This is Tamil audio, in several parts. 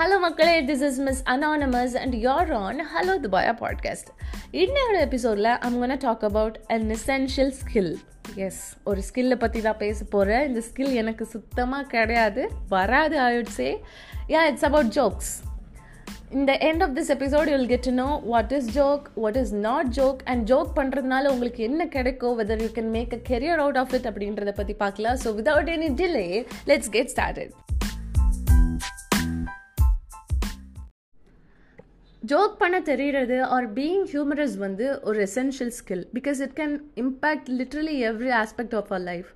ஹலோ மக்களே this is miss anonymous and your on hello துபாயா podcast இன்னொரு எபிசோடில் அவங்க talk about an essential skill as ஒரு ஸ்கில்லை பற்றி தான் பேச போகிறேன் இந்த ஸ்கில் எனக்கு சுத்தமாக கிடையாது. வராது ஆயிடுச்சே யா இட்ஸ் அபவுட் ஜோக்ஸ் இந்த end of this episode you'll get to know what is joke what is not joke and joke பண்ணுறதுனால உங்களுக்கு என்ன கிடைக்கும் whether you can make a career out of it அப்படின்றத பற்றி பார்க்கலாம். So without any delay let's get started joke பண்ண தெரிகிறது ஆர் பீயிங் ஹியூமரஸ் வந்து ஒரு essential skill because it can impact literally every aspect of our life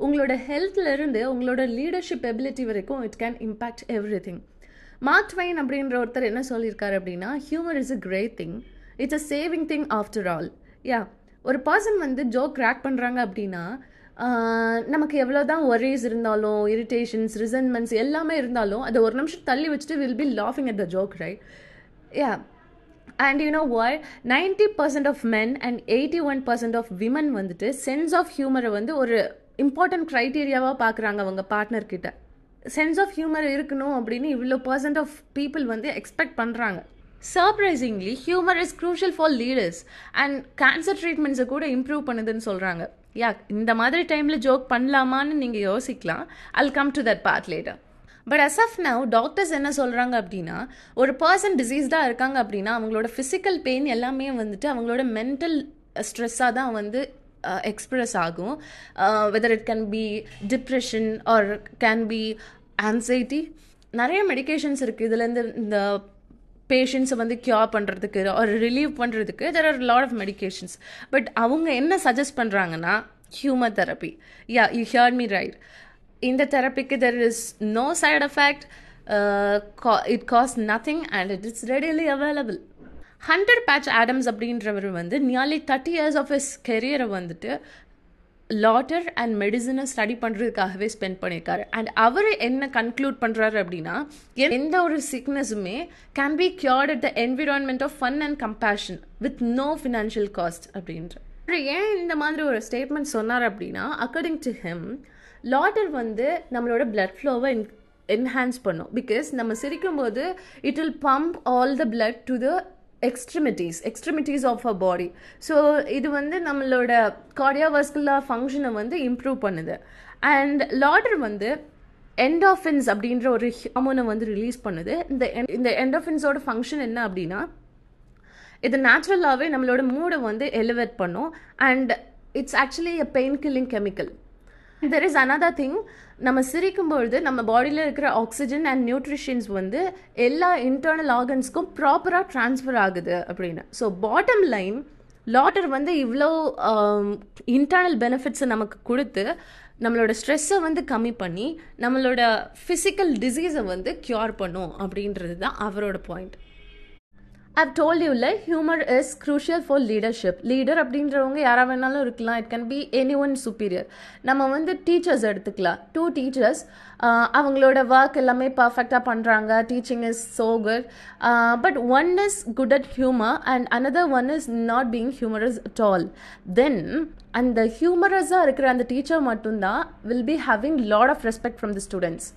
உங்களோட ஹெல்த்லேருந்து உங்களோட லீடர்ஷிப் எபிலிட்டி வரைக்கும் it can impact everything Mark Twain அப்படின்ற ஒருத்தர் என்ன சொல்லியிருக்காரு அப்படின்னா humour is a great thing it's a saving thing after all yeah ஒரு பர்சன் வந்து ஜோக் கிராக் பண்ணுறாங்க அப்படின்னா நமக்கு எவ்வளோ தான் ஒரேஸ் இருந்தாலும் இரிட்டேஷன்ஸ் ரிசன்மெண்ட்ஸ் எல்லாமே இருந்தாலும் அதை ஒரு நிமிஷம் தள்ளி வச்சுட்டு will be லாஃபிங் at the joke right yeah. And you know why ninety percent of men and eighty one percent of women வந்துட்டு சென்ஸ் ஆஃப் ஹியூமரை வந்து ஒரு இம்பார்ட்டன்ட் க்ரைட்டீரியாவாக பார்க்குறாங்க அவங்க பார்ட்னர் கிட்ட. சென்ஸ் ஆஃப் ஹியூமர் இருக்கணும் அப்படின்னு இவ்வளோ பர்சன்ட் ஆஃப் பீப்புள் வந்து எக்ஸ்பெக்ட் பண்ணுறாங்க surprisingly humour is crucial for leaders and cancer ட்ரீட்மெண்ட்ஸை கூட இம்ப்ரூவ் பண்ணுதுன்னு சொல்கிறாங்க யா இந்த மாதிரி டைமில் ஜோக் பண்ணலாமான்னு நீங்கள் யோசிக்கலாம். I'll come to that part later but as of now doctors என்ன சொல்கிறாங்க அப்படின்னா ஒரு பர்சன் டிசீஸ்டாக இருக்காங்க அப்படின்னா அவங்களோட ஃபிசிக்கல் பெயின் எல்லாமே வந்துட்டு அவங்களோட மென்டல் ஸ்ட்ரெஸ்ஸாக தான் வந்து எக்ஸ்ப்ரெஸ் ஆகும். Whether it can be depression or can be anxiety நிறைய மெடிக்கேஷன்ஸ் இருக்குது இதுலேருந்து இந்த பேஷண்ட்ஸை வந்து க்யூர் பண்ணுறதுக்கு ஒரு ரிலீவ் பண்ணுறதுக்கு there are lot of medications but அவங்க என்ன சஜஸ்ட் பண்ணுறாங்கன்னா humour therapy yeah you hear me right இந்த தெரப்பிக்கு there is no side effect it cost nothing and it is readily available hundred Patch Adams அப்படின்றவர் வந்து nearly thirty years of his கெரியரை வந்துட்டு லாட்டர் அண்ட் மெடிசனை ஸ்டடி பண்ணுறதுக்காகவே ஸ்பெண்ட் பண்ணியிருக்காரு. அண்ட் அவர் என்ன கன்க்ளூட் பண்ணுறாரு அப்படின்னா எந்த ஒரு சிக்னஸுமே can be cured at the environment of fun and compassion with no financial cost அப்படின்ற. ஏன் இந்த மாதிரி ஒரு ஸ்டேட்மெண்ட் சொன்னார் அப்படின்னா அக்கார்டிங் டு ஹிம் லாட்டர் வந்து நம்மளோட பிளட் ஃப்ளோவை என்ஹான்ஸ் பண்ணும். பிகாஸ் நம்ம சிரிக்கும்போது it will pump all the blood to the extremities extremities of a body so இது வந்து நம்மளோட கார்டியோவாஸ்குலர் ஃபங்க்ஷனை வந்து இம்ப்ரூவ் பண்ணுது. அண்ட் லாட்டர் வந்து என்டாஃபின்ஸ் அப்படின்ற ஒரு ஹார்மோனை வந்து ரிலீஸ் பண்ணுது. இந்த இந்த என்டாஃபின்ஸோட ஃபங்க்ஷன் என்ன அப்படின்னா இது நேச்சுரலாகவே நம்மளோட மூடை வந்து எலிவேட் பண்ணும். And it's actually a pain killing chemical there is another thing நம்ம சிரிக்கும் பொழுது நம்ம பாடியில் இருக்கிற ஆக்சிஜன் அண்ட் நியூட்ரிஷன்ஸ் வந்து எல்லா இன்டர்னல் ஆர்கன்ஸ்க்கும் ப்ராப்பராக ட்ரான்ஸ்ஃபர் ஆகுது அப்படின்னு. ஸோ பாட்டம் லைன் லாட்டர் வந்து இவ்வளோ இன்டர்னல் பெனிஃபிட்ஸை நமக்கு கொடுத்து நம்மளோட ஸ்ட்ரெஸ்ஸை வந்து கம்மி பண்ணி நம்மளோட ஃபிசிக்கல் டிசீஸை வந்து க்யூர் பண்ணும் அப்படின்றது தான் அவரோட point I've told you humour is crucial for leadership leader அப்படின்றவங்க யாராக வேணாலும் இருக்கலாம். It can be anyone superior நம்ம வந்து டீச்சர்ஸ் எடுத்துக்கலாம். டூ டீச்சர்ஸ் அவங்களோட ஒர்க் எல்லாமே பர்ஃபெக்டாக பண்ணுறாங்க teaching is so good but one is good at humour and another one is not being humorous at all then அந்த ஹியூமரஸாக இருக்கிற அந்த டீச்சர் மட்டும்தான் will be having lot of respect from the students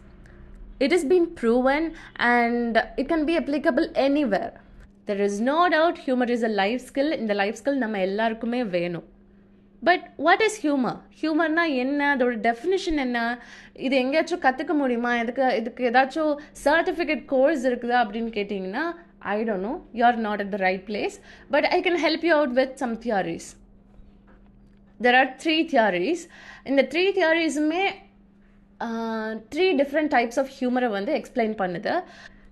it is been proven and it can be applicable anywhere there is no doubt humour is a life skill இந்த லைஃப் ஸ்கில் நம்ம எல்லாருக்குமே வேணும். பட் வாட் இஸ் ஹியூமர் ஹியூமர்னா என்ன? அதோட டெஃபினிஷன் என்ன? இது எங்கேயாச்சும் கற்றுக்க முடியுமா? இதுக்கு இதுக்கு ஏதாச்சும் சர்டிஃபிகேட் கோர்ஸ் இருக்குதா அப்படின்னு கேட்டிங்கன்னா I don't know you are not at the right place but I can help you out with some theories there are three theories இந்த த்ரீ தியாரிஸுமே த்ரீ டிஃப்ரெண்ட் டைப்ஸ் ஆஃப் ஹியூமரை வந்து எக்ஸ்பிளைன் பண்ணுது.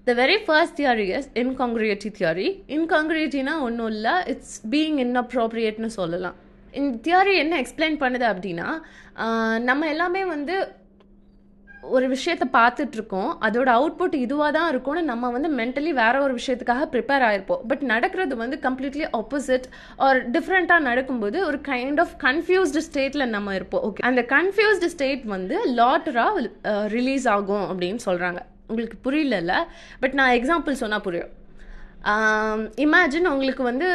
The very first theory is incongruity theory இன்காங்கிரியேட்டினா ஒன்றும் இல்லை. இட்ஸ் பீயிங் இன்அப்ரோப்ரியேட்னு சொல்லலாம். இந்த தியரி என்ன எக்ஸ்பிளைன் பண்ணுது அப்படின்னா நம்ம எல்லாமே வந்து ஒரு விஷயத்த பார்த்துட்ருக்கோம். அதோட அவுட்புட் இதுவாக தான் இருக்கும்னு நம்ம வந்து மென்டலி வேற ஒரு விஷயத்துக்காக ப்ரிப்பேர் ஆகிருப்போம் பட் நடக்கிறது வந்து கம்ப்ளீட்லி ஆப்போசிட் ஆர் டிஃப்ரெண்ட்டாக நடக்கும்போது ஒரு கைண்ட் ஆஃப் கன்ஃபியூஸ்டு ஸ்டேட்டில் நம்ம இருப்போம். ஓகே அந்த கன்ஃபியூஸ்டு ஸ்டேட் வந்து லாட்டராக ரிலீஸ் ஆகும் அப்படின்னு சொல்கிறாங்க உங்களுக்கு புரியல பட் நான் எக்ஸாம்பிள் சொன்னால் புரியும். இமேஜின் உங்களுக்கு வந்து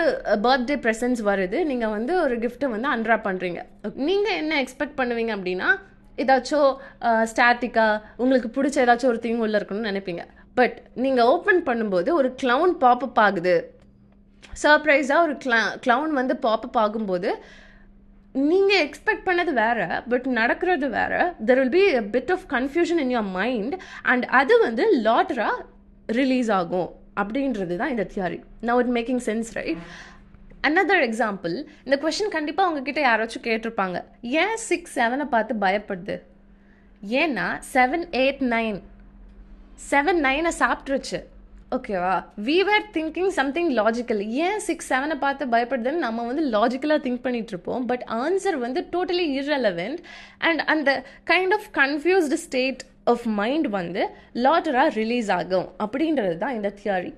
பர்த்டே ப்ரெசன்ட்ஸ் வருது. நீங்கள் வந்து ஒரு கிஃப்ட்டை வந்து அன்ராப் பண்ணுறீங்க நீங்கள் என்ன எக்ஸ்பெக்ட் பண்ணுவீங்க அப்படின்னா ஏதாச்சும் ஸ்டாட்டிக்காக உங்களுக்கு பிடிச்ச ஏதாச்சும் ஒரு திங் உள்ள இருக்கணும்னு நினைப்பீங்க. பட் நீங்கள் ஓப்பன் பண்ணும்போது ஒரு க்ளவுன் பாப்பப் ஆகுது. சர்ப்ரைஸாக ஒரு க்ளா க்ளவுன் வந்து பாப்பப் ஆகும்போது நீங்கள் எக்ஸ்பெக்ட் பண்ணது வேற பட் நடக்கிறது வேற. There will be a bit of confusion in your mind and அது வந்து லாட்டராக ரிலீஸ் ஆகும் அப்படின்றது தான் இந்த theory now it making sense right another example இந்த கொஷின் கண்டிப்பாக உங்ககிட்ட யாராச்சும் கேட்டிருப்பாங்க. ஏன் சிக்ஸ் செவனை பார்த்து பயப்படுது? ஏன்னா செவன் எயிட் நைன் செவன் நைனை சாப்பிட்ருச்சு ஓகேவா we. Were thinking something logical ஏன் சிக்ஸ் செவனை பார்த்து பயப்படுதுன்னு நம்ம வந்து லாஜிக்கலாக திங்க் பண்ணிட்டு இருப்போம். பட் ஆன்சர் வந்து டோட்டலி இர்ரெலவெண்ட் அண்ட் அந்த kind of confused state of mind வந்து லாட்டராக ரிலீஸ் ஆகும். அப்படின்றது தான் இந்த theory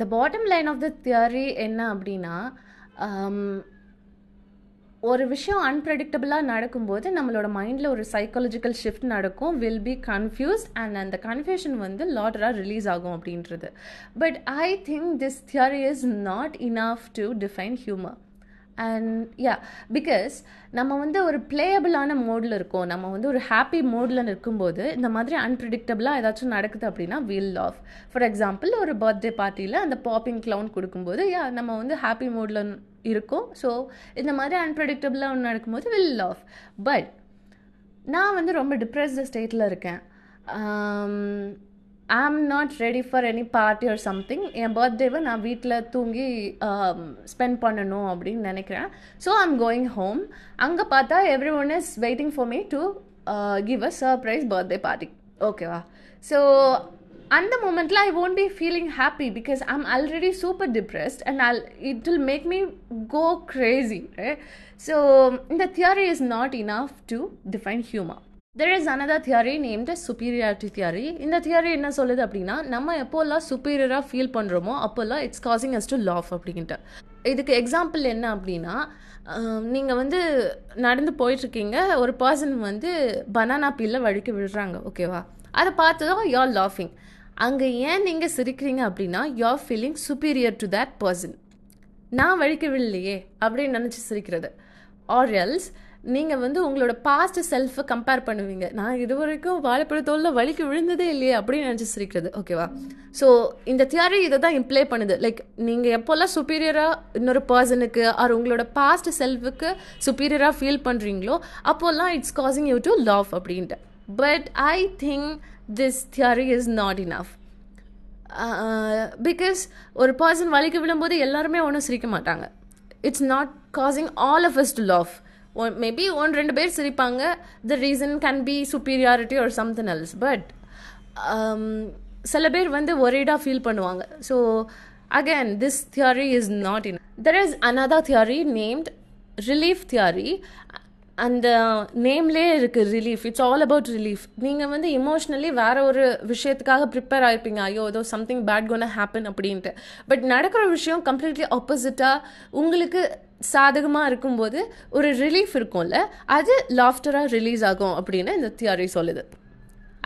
the bottom line of the theory என்ன அப்படின்னா um, ஒரு விஷயம் அன்பிரடிக்டபிளாக நடக்கும்போது நம்மளோட மைண்டில் ஒரு சைக்காலஜிக்கல் ஷிஃப்ட் நடக்கும். வில் பி கன்ஃபியூஸ்ட் அண்ட் அந்த கன்ஃபியூஷன் வந்து லாட்டராக ரிலீஸ் ஆகும் அப்படின்றது. But I think this theory is not enough to define humour and yeah because நம்ம வந்து ஒரு பிளேயபிளான மோடில் இருக்கோம். நம்ம வந்து ஒரு ஹாப்பி மோடில் இருக்கும்போது இந்த மாதிரி அன்பிரிடிக்டபிளாக ஏதாச்சும் நடக்குது அப்படின்னா வில் ஆஃப் ஃபார் எக்ஸாம்பிள் ஒரு பர்த்டே பார்ட்டியில் அந்த பாப்பிங் க்ளவுன் கொடுக்கும்போது யா நம்ம வந்து ஹாப்பி மோடில் இருக்கோம். ஸோ இந்த மாதிரி அன்பிரடிக்டபிளாக ஒன்று நடக்கும்போது வில் ஆஃப் பட் நான் வந்து ரொம்ப டிப்ரெஸ்டு ஸ்டேட்டில் இருக்கேன். Um, I am not ready for any party or something என் பர்த்டேவை நான் வீட்டில் தூங்கி ஸ்பெண்ட் பண்ணணும் அப்படின்னு நினைக்கிறேன். ஸோ ஐம் கோயிங் ஹோம் அங்கே பார்த்தா everyone is waiting for me to give a surprise birthday party ஓகேவா ஸோ அந்த மூமெண்ட்டில் I won't be feeling happy because I am already super depressed and I'll it will make me go crazy so இந்த theory is not enough to define humour there is another theory named superiority theory இந்த தியரி என்ன சொல்லுது அப்படின்னா நம்ம எப்போல்லாம் சுப்பீரியராக ஃபீல் பண்ணுறோமோ அப்போல்லாம் it's causing us to laugh அப்படின்ட்டு. இதுக்கு எக்ஸாம்பிள் என்ன அப்படின்னா நீங்கள் வந்து நடந்து போயிட்டுருக்கீங்க ஒரு பர்சன் வந்து பனானா பீலில் வழுக்கி விடுறாங்க ஓகேவா அதை பார்த்ததும் தான் oh, லாஃபிங் அங்கே ஏன் நீங்கள் சிரிக்கிறீங்க அப்படின்னா you're feeling superior to that person நான் வழிக்க விடலையே அப்படின்னு நினச்சி சிரிக்கிறது. ஆர் எல்ஸ் நீங்கள் வந்து உங்களோட பாஸ்ட் செல்ஃபை கம்பேர் பண்ணுவீங்க. நான் இது வரைக்கும் வாழைப்பழத்தோலில் வலிக்கு விழுந்ததே இல்லையே அப்படின்னு நினச்சி சிரிக்கிறது. ஓகேவா ஸோ இந்த தியரி இதை தான் இம்ப்ளே பண்ணுது. லைக் நீங்கள் எப்போல்லாம் சுப்பீரியராக இன்னொரு பர்சனுக்கு ஆர் உங்களோட பாஸ்ட் செல்ஃபுக்கு சுப்பீரியராக ஃபீல் பண்ணுறீங்களோ அப்போல்லாம் it's causing you to laugh அப்படின்ட்டு. But I think this theory is not enough because ஒரு பர்சன் வலிக்கு விழும்போது எல்லாருமே ஒன்றும் சிரிக்க மாட்டாங்க. It's not causing all of us to laugh one maybe one ரெண்டு பேர் சிரிப்பாங்க. The reason can be superiority or something else but சில பேர் வந்து ஒரேடாக ஃபீல் பண்ணுவாங்க. So again this theory is not enough there is another theory named relief theory அந்த நேம்லேயே இருக்குது relief it's all about relief நீங்கள் வந்து இமோஷ்னலி வேற ஒரு விஷயத்துக்காக ப்ரிப்பேர் ஆகிருப்பீங்க ஐயோ ஏதோ சம்திங் பேட் கோன ஹேப்பன் அப்படின்ட்டு. பட் நடக்கிற விஷயம் கம்ப்ளீட்லி ஆப்போசிட்டாக உங்களுக்கு சாதகமாக இருக்கும்போது ஒரு ரிலீஃப் இருக்கும்ல அது லாஃப்டராக ரிலீஸ் ஆகும் அப்படின்னு இந்த தியரி சொல்லுது.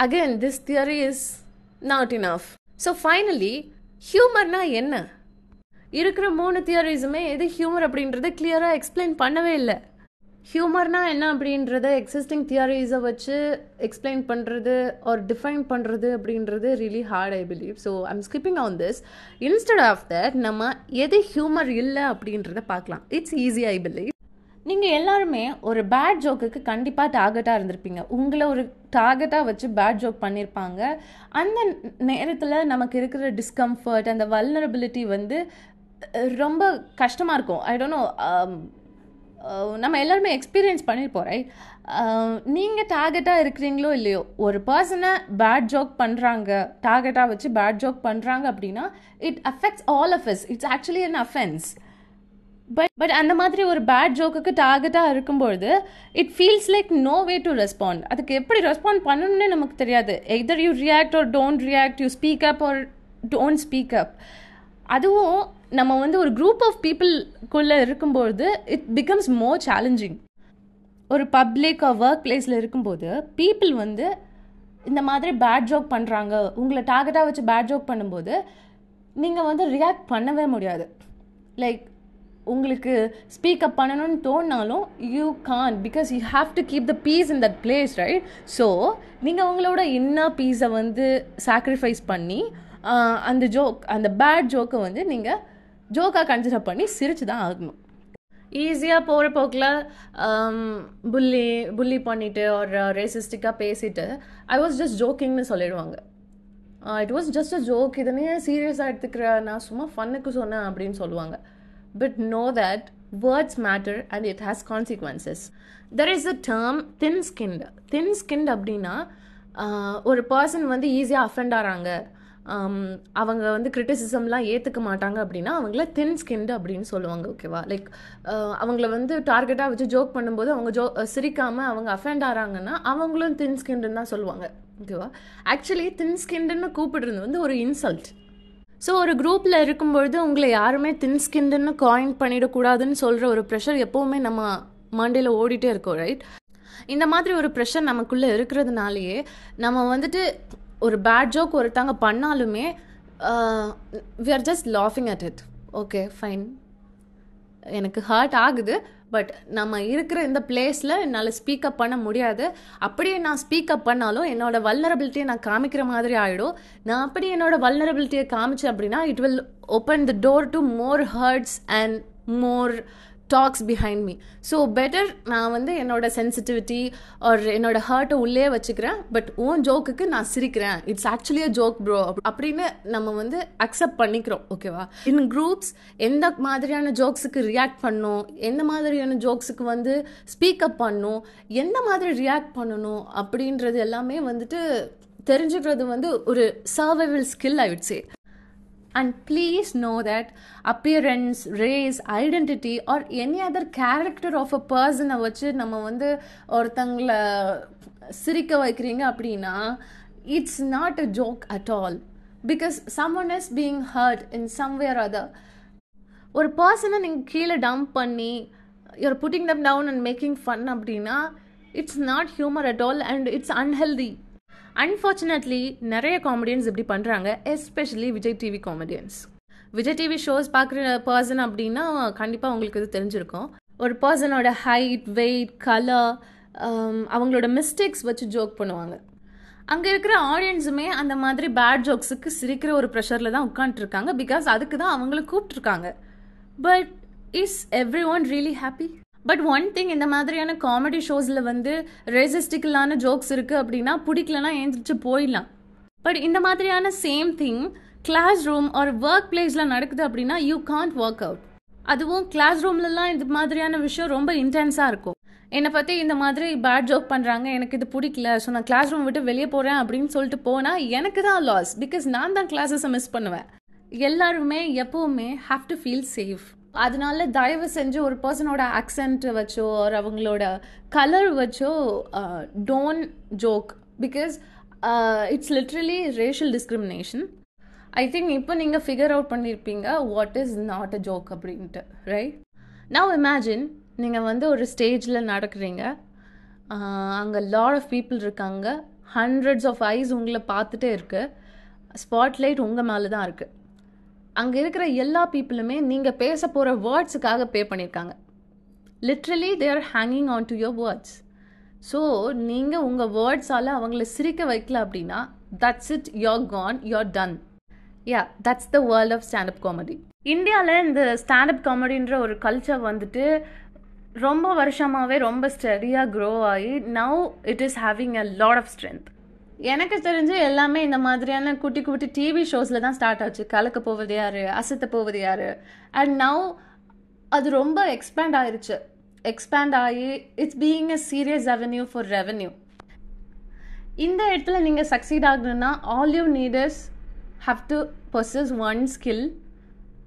Again this theory is not enough so finally ஹியூமர்னா என்ன? இருக்கிற மூணு தியரிஸுமே எது ஹியூமர் அப்படின்றத கிளியராக எக்ஸ்பிளைன் பண்ணவே இல்லை. ஹியூமர்னா என்ன அப்படின்றத எக்ஸிஸ்டிங் தியரிஸை வச்சு எக்ஸ்பிளைன் பண்ணுறது ஆர் டிஃபைன் பண்ணுறது அப்படின்றது really hard I believe so I'm skipping on this instead of that நம்ம எது ஹியூமர் இல்லை அப்படின்றத பார்க்கலாம். இட்ஸ் ஈஸி ஐ பிலீவ் நீங்கள் எல்லாருமே ஒரு பேட் ஜோக்குக்கு கண்டிப்பாக டார்கெட்டாக இருந்திருப்பீங்க. உங்களை ஒரு டார்கெட்டாக வச்சு பேட் ஜோக் பண்ணியிருப்பாங்க அந்த நேரத்தில் நமக்கு இருக்கிற டிஸ்கம்ஃபர்ட் அந்த வல்னரபிலிட்டி வந்து ரொம்ப கஷ்டமாக இருக்கும். ஐ டோன்ட் நோ நம்ம எல்லாருமே எக்ஸ்பீரியன்ஸ் பண்ணியிருப்போம் ரைட் நீங்கள் டார்கெட்டாக இருக்கிறீங்களோ இல்லையோ ஒரு பர்சனை பேட் ஜோக் பண்ணுறாங்க டார்கெட்டாக வச்சு பேட் ஜோக் பண்ணுறாங்க அப்படின்னா it affects all of us it's actually an offence but but அந்த மாதிரி ஒரு பேட் ஜோக்குக்கு டார்கெட்டாக இருக்கும்பொழுது it feels like no way to respond அதுக்கு எப்படி ரெஸ்பாண்ட் பண்ணணும்னு நமக்கு தெரியாது. Either you react or don't react you speak up or don't speak up அதுவும் நம்ம வந்து ஒரு குரூப் ஆஃப் பீப்புள்குள்ளே இருக்கும்போது இட் பிகம்ஸ் மோர் சேலஞ்சிங் ஒரு பப்ளிக் ஒர்க் பிளேஸில் இருக்கும்போது பீப்புள் வந்து இந்த மாதிரி பேட் ஜோக் பண்ணுறாங்க உங்களை டார்கெட்டாக வச்சு பேட் ஜோக் பண்ணும்போது நீங்கள் வந்து ரியாக்ட் பண்ணவே முடியாது. லைக் உங்களுக்கு ஸ்பீக்கப் பண்ணணும்னு தோணினாலும் you can't because you have to keep the peace in that place right so நீங்கள் உங்களோட இன்னர் பீஸை வந்து சாக்ரிஃபைஸ் பண்ணி அந்த ஜோக் அந்த பேட் ஜோக்கை வந்து நீங்கள் ஜோக்காக கன்சிடர் பண்ணி சிரிச்சு தான் ஆகணும். ஈஸியாக போகிற போக்கில் um, புல்லி புல்லி பண்ணிவிட்டு ஒரு ரேசிஸ்டிக்காக பேசிட்டு ஐ வாஸ் ஜஸ்ட் ஜோக்கிங்னு சொல்லிடுவாங்க. It was just a joke இதனே சீரியஸாக எடுத்துக்கிற? நான் சும்மா ஃபன்னுக்கு சொன்னேன் அப்படின்னு சொல்லுவாங்க. But no that words matter and it has consequences there is a term thin skinned thin skin அப்படின்னா uh, ஒரு பர்சன் வந்து ஈஸியாக அஃபெண்ட் ஆகிறாங்க அவங்க வந்து கிரிட்டிசிசம்லாம் ஏற்றுக்க மாட்டாங்க அப்படின்னா அவங்கள தின் ஸ்கின்டு அப்படின்னு சொல்லுவாங்க ஓகேவா லைக் அவங்கள வந்து டார்கெட்டாக வச்சு ஜோக் பண்ணும்போது அவங்க ஜோ சிரிக்காமல் அவங்க அஃபெண்ட் ஆகிறாங்கன்னா அவங்களும் தின் ஸ்கின்டுன்னு தான் சொல்லுவாங்க ஓகேவா ஆக்சுவலி தின் ஸ்கின்டுன்னு கூப்பிடுறது வந்து ஒரு இன்சல்ட் ஸோ ஒரு குரூப்பில் இருக்கும்பொழுது உங்களை யாருமே தின் ஸ்கின்டுன்னு காயின் பண்ணிடக்கூடாதுன்னு சொல்கிற ஒரு ப்ரெஷர் எப்போவுமே நம்ம மண்டையில் ஓடிட்டே இருக்கோம் ரைட் இந்த மாதிரி ஒரு ப்ரெஷர் நமக்குள்ளே இருக்கிறதுனாலேயே நம்ம வந்துட்டு ஒரு பேட் ஜோக் ஒருத்தவங்க பண்ணாலுமே வி ஆர் ஜஸ்ட் லாஃபிங் அட் இட் ஓகே ஃபைன் எனக்கு ஹர்ட் ஆகுது பட் நம்ம இருக்கிற இந்த பிளேஸில் என்னால் ஸ்பீக்கப் பண்ண முடியாது. அப்படியே நான் ஸ்பீக்கப் பண்ணாலும் என்னோட வல்னரபிலிட்டியை நான் காமிக்கிற மாதிரி ஆகிடும் நான் அப்படி என்னோட வல்னரபிலிட்டியை காமிச்சேன் அப்படின்னா it will open the door to more hurts and more talks behind me so better நான் வந்து என்னோட சென்சிட்டிவிட்டி ஆர் என்னோட ஹர்ட்டை உள்ளே வச்சுக்கிறேன். பட் ஓன் ஜோக்குக்கு நான் சிரிக்கிறேன். It's actually a joke bro அப்படின்னு நம்ம வந்து அக்செப்ட் பண்ணிக்கிறோம் ஓகேவா இன் குரூப்ஸ் எந்த மாதிரியான ஜோக்ஸுக்கு ரியாக்ட் பண்ணும்? எந்த மாதிரியான ஜோக்ஸுக்கு வந்து ஸ்பீக்கப் பண்ணும்? எந்த மாதிரி ரியாக்ட் பண்ணணும்? அப்படின்றது எல்லாமே வந்துட்டு தெரிஞ்சுக்கிறது வந்து ஒரு சர்வைவல் ஸ்கில் ஐ விட் சே and please know that appearance race identity or any other character of a person வச்சு நம்ம வந்து ஒருத்தங்களை சிரிக்க வைக்கிறீங்க அப்படின்னா it's not a joke at all because some one is being hurt in somewhere other ஒரு பர்சனை நீங்கள் கீழே டம்ப் பண்ணி you are putting them down and making fun அப்படின்னா it's not humour at all and it's unhealthy unfortunately நிறைய காமெடியன்ஸ் இப்படி பண்ணுறாங்க especially Vijay TV comedians Vijay TV shows பார்க்குற பர்சன் அப்படின்னா கண்டிப்பாக உங்களுக்கு இது தெரிஞ்சிருக்கும். ஒரு பர்சனோட ஹைட் வெயிட் கலர் அவங்களோட மிஸ்டேக்ஸ் வச்சு ஜோக் பண்ணுவாங்க. அங்கே இருக்கிற ஆடியன்ஸுமே அந்த மாதிரி பேட் ஜோக்ஸுக்கு சிரிக்கிற ஒரு ப்ரெஷரில் தான் உட்காந்துருக்காங்க பிகாஸ் அதுக்கு தான் அவங்கள கூப்பிட்ருக்காங்க but is everyone really happy but one thing இந்த மாதிரியான காமெடி ஷோஸில் வந்து ரெசிஸ்டிக்கலான ஜோக்ஸ் இருக்குது அப்படின்னா பிடிக்கலனா ஏந்திரிச்சு போயிடலாம். பட் இந்த மாதிரியான சேம் திங் கிளாஸ் ரூம் ஒரு ஒர்க் பிளேஸில் நடக்குது அப்படின்னா யூ கான்ட் ஒர்க் அவுட் அதுவும் கிளாஸ் ரூம்லலாம் இந்த மாதிரியான விஷயம் ரொம்ப இன்டென்ஸாக இருக்கும். என்னை பற்றி இந்த மாதிரி பேட் ஜோக் பண்ணுறாங்க எனக்கு இது பிடிக்கல ஸோ நான் கிளாஸ் ரூம் விட்டு வெளியே போகிறேன் அப்படின்னு சொல்லிட்டு போனால் எனக்கு தான் லாஸ் பிகாஸ் நான் தான் கிளாஸஸை மிஸ் பண்ணுவேன். எல்லாருமே எப்போவுமே ஹாவ் டு ஃபீல் சேஃப் அதனால தயவு செஞ்சு ஒரு பர்சனோட ஆக்சென்ட் வச்சோ ஒரு அவங்களோட கலர் வச்சோ don't joke because it's literally racial discrimination I think இப்போ நீங்கள் ஃபிகர் அவுட் பண்ணியிருப்பீங்க what is not a joke அப்படின்ட்டு ரைட் நவ் இமேஜின் நீங்கள் வந்து ஒரு ஸ்டேஜில் நடக்கிறீங்க. Uh, அங்கே லாட் ஆஃப் பீப்புள் இருக்காங்க. ஹண்ட்ரட்ஸ் ஆஃப் ஐஸ் உங்களை பார்த்துட்டே இருக்குது ஸ்பாட்லைட் உங்கள் மேலே தான் இருக்குது அங்கே இருக்கிற எல்லா பீப்புளுமே நீங்கள் பேச போகிற வேர்ட்ஸுக்காக பே பண்ணியிருக்காங்க literally they are hanging on to your words so நீங்கள் உங்கள் வேர்ட்ஸால் அவங்கள சிரிக்க வைக்கல அப்படின்னா that's it you're gone you're done yeah that's the world of standup comedy இந்தியாவில் இந்த ஸ்டாண்டப் காமெடின்ற ஒரு கல்ச்சர் வந்துட்டு ரொம்ப வருஷமாகவே ரொம்ப ஸ்டடியாக க்ரோ ஆகி now it is having a lot of strength எனக்கு தெரிஞ்சு எல்லாமே இந்த மாதிரியான குட்டி குட்டி டிவி ஷோஸில் தான் ஸ்டார்ட் ஆச்சு. கலக்க போவது யார்? அசத்த போவது யார்? அண்ட் நவ் அது ரொம்ப எக்ஸ்பேண்ட் ஆயிருச்சு. எக்ஸ்பேண்ட் ஆகி it's being a serious revenue for revenue இந்த இடத்துல நீங்கள் சக்சீட் ஆகணும்னா all you need is have to purchase one skill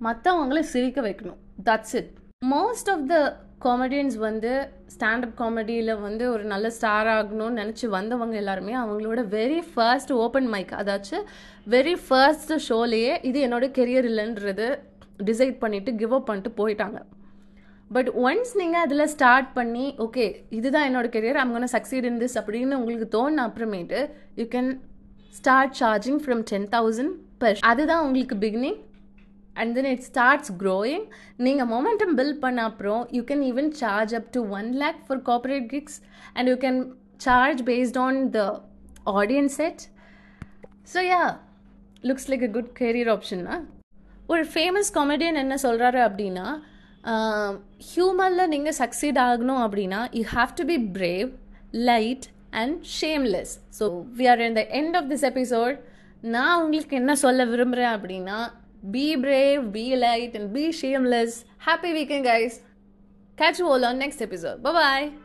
மற்றவங்கள சிரிக்க வைக்கணும். That's it most of the comedians வந்து ஸ்டாண்டப் காமெடியில் வந்து ஒரு நல்ல ஸ்டார் ஆகணும்னு நினச்சி வந்தவங்க எல்லாருமே அவங்களோட வெரி ஃபர்ஸ்ட் ஓப்பன் மைக் அதாச்சும் வெரி ஃபர்ஸ்ட் ஷோலேயே இது என்னோட கெரியர் இல்லைன்றது டிசைட் பண்ணிவிட்டு கிவ் அப் பண்ணிட்டு போயிட்டாங்க. பட் ஒன்ஸ் நீங்கள் அதில் ஸ்டார்ட் பண்ணி ஓகே இதுதான் என்னோட career I'm gonna succeed in this அப்படின்னு உங்களுக்கு தோணுன அப்புறமேட்டு you can start charging from ten thousand per அதுதான் உங்களுக்கு beginning and then it starts growing நீங்கள் மொமெண்டம் பில்ட் பண்ண அப்புறம் you can even charge up to one lakh for corporate gigs and you can charge based on the audience set so yeah looks like a good career ஆப்ஷன்னா ஒரு ஃபேமஸ் காமெடியன் என்ன சொல்கிறாரு அப்படின்னா ஹியூமனில் நீங்கள் சக்சீட் ஆகணும் அப்படின்னா you have to be brave light and shameless so we are in the end of this episode நான் உங்களுக்கு என்ன சொல்ல விரும்புகிறேன் அப்படின்னா Be brave, be light, and be shameless. Happy weekend, guys. Catch you all on next episode. Bye bye.